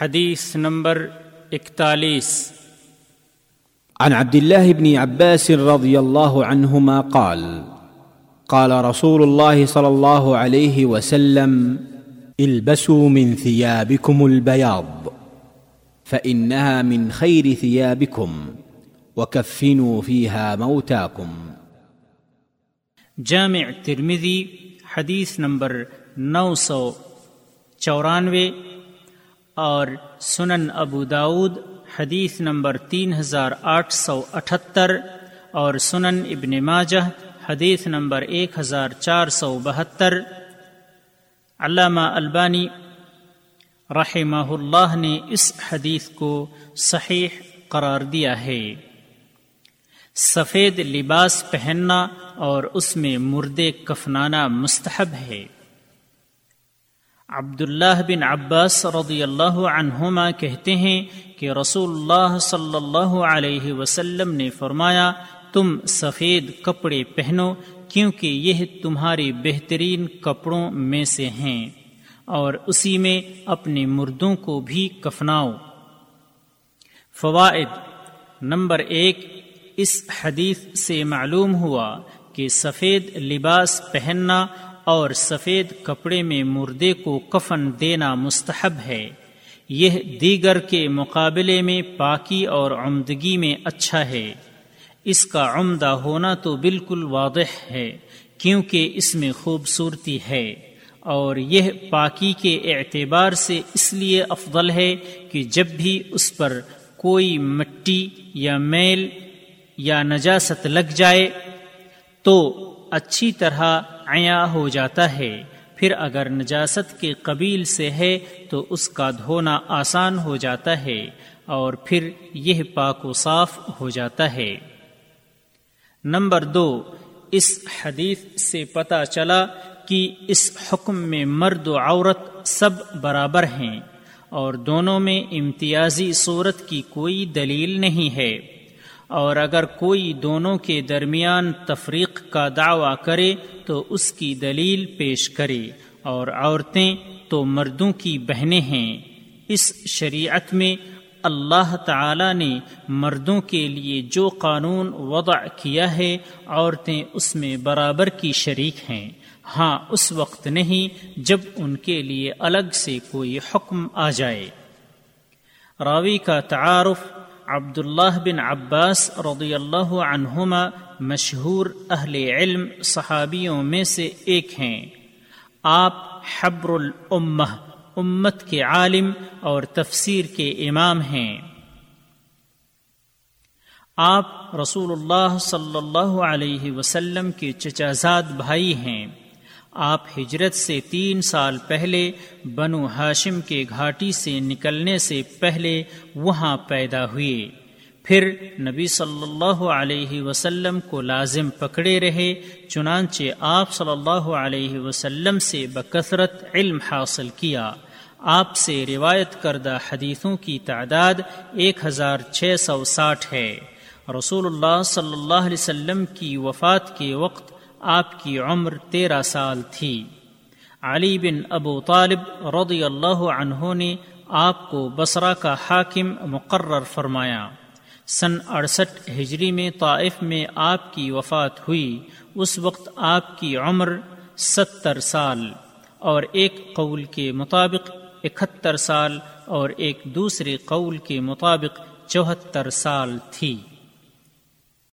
حدیث نمبر اکتالیس۔ عن عبد الله بن عباس رضي الله عنهما قال قال رسول الله صلى الله عليه وسلم البسوا من ثيابكم البياض فإنها من خير ثيابكم وكفنوا فيها موتاكم. جامع ترمذی حدیث نمبر نو سو چورانوے۔ اور سنن ابو داود، حدیث نمبر تین ہزار آٹھ سو اٹھتر اور سنن ابن ماجہ، حدیث نمبر ایک ہزار چار سو بہتر۔ علامہ البانی رحمہ اللہ نے اس حدیث کو صحیح قرار دیا ہے۔ سفید لباس پہننا اور اس میں مردے کفنانا مستحب ہے۔ عبداللہ بن عباس رضی اللہ عنہما کہتے ہیں کہ رسول اللہ صلی اللہ علیہ وسلم نے فرمایا، تم سفید کپڑے پہنو کیونکہ یہ تمہاری بہترین کپڑوں میں سے ہیں، اور اسی میں اپنے مردوں کو بھی کفناؤ۔ فوائد نمبر ایک، اس حدیث سے معلوم ہوا کہ سفید لباس پہننا اور سفید کپڑے میں مردے کو کفن دینا مستحب ہے۔ یہ دیگر کے مقابلے میں پاکی اور عمدگی میں اچھا ہے۔ اس کا عمدہ ہونا تو بالکل واضح ہے، کیونکہ اس میں خوبصورتی ہے۔ اور یہ پاکی کے اعتبار سے اس لیے افضل ہے کہ جب بھی اس پر کوئی مٹی یا میل یا نجاست لگ جائے، تو اچھی طرح عیا ہو جاتا ہے۔ پھر اگر نجاست کے قبیل سے ہے تو اس کا دھونا آسان ہو جاتا ہے اور پھر یہ پاک و صاف ہو جاتا ہے۔ نمبر دو، اس حدیث سے پتہ چلا کہ اس حکم میں مرد و عورت سب برابر ہیں اور دونوں میں امتیازی صورت کی کوئی دلیل نہیں ہے۔ اور اگر کوئی دونوں کے درمیان تفریق کا دعویٰ کرے تو اس کی دلیل پیش کرے اور عورتیں تو مردوں کی بہنیں ہیں۔ اس شریعت میں اللہ تعالی نے مردوں کے لیے جو قانون وضع کیا ہے، عورتیں اس میں برابر کی شریک ہیں۔ ہاں اس وقت نہیں جب ان کے لیے الگ سے کوئی حکم آ جائے۔ راوی کا تعارف عبداللہ بن عباس رضی اللہ عنہما مشہور اہل علم صحابیوں میں سے ایک ہیں۔ آپ حبر الامہ امت کے عالم اور تفسیر کے امام ہیں۔ آپ رسول اللہ صلی اللہ علیہ وسلم کے چچا زاد بھائی ہیں۔ آپ ہجرت سے تین سال پہلے بنو ہاشم کے گھاٹی سے نکلنے سے پہلے وہاں پیدا ہوئے۔ پھر نبی صلی اللہ علیہ وسلم کو لازم پکڑے رہے، چنانچہ آپ صلی اللہ علیہ وسلم سے بکثرت علم حاصل کیا۔ آپ سے روایت کردہ حدیثوں کی تعداد ایک ہزار چھ سو ساٹھ ہے۔ رسول اللہ صلی اللہ علیہ وسلم کی وفات کے وقت آپ کی عمر تیرہ سال تھی۔ علی بن ابو طالب رضی اللہ عنہ نے آپ کو بصرہ کا حاکم مقرر فرمایا۔ سن اڑسٹھ ہجری میں طائف میں آپ کی وفات ہوئی۔ اس وقت آپ کی عمر ستر سال اور ایک قول کے مطابق اکہتر سال اور ایک دوسرے قول کے مطابق چوہتر سال تھی۔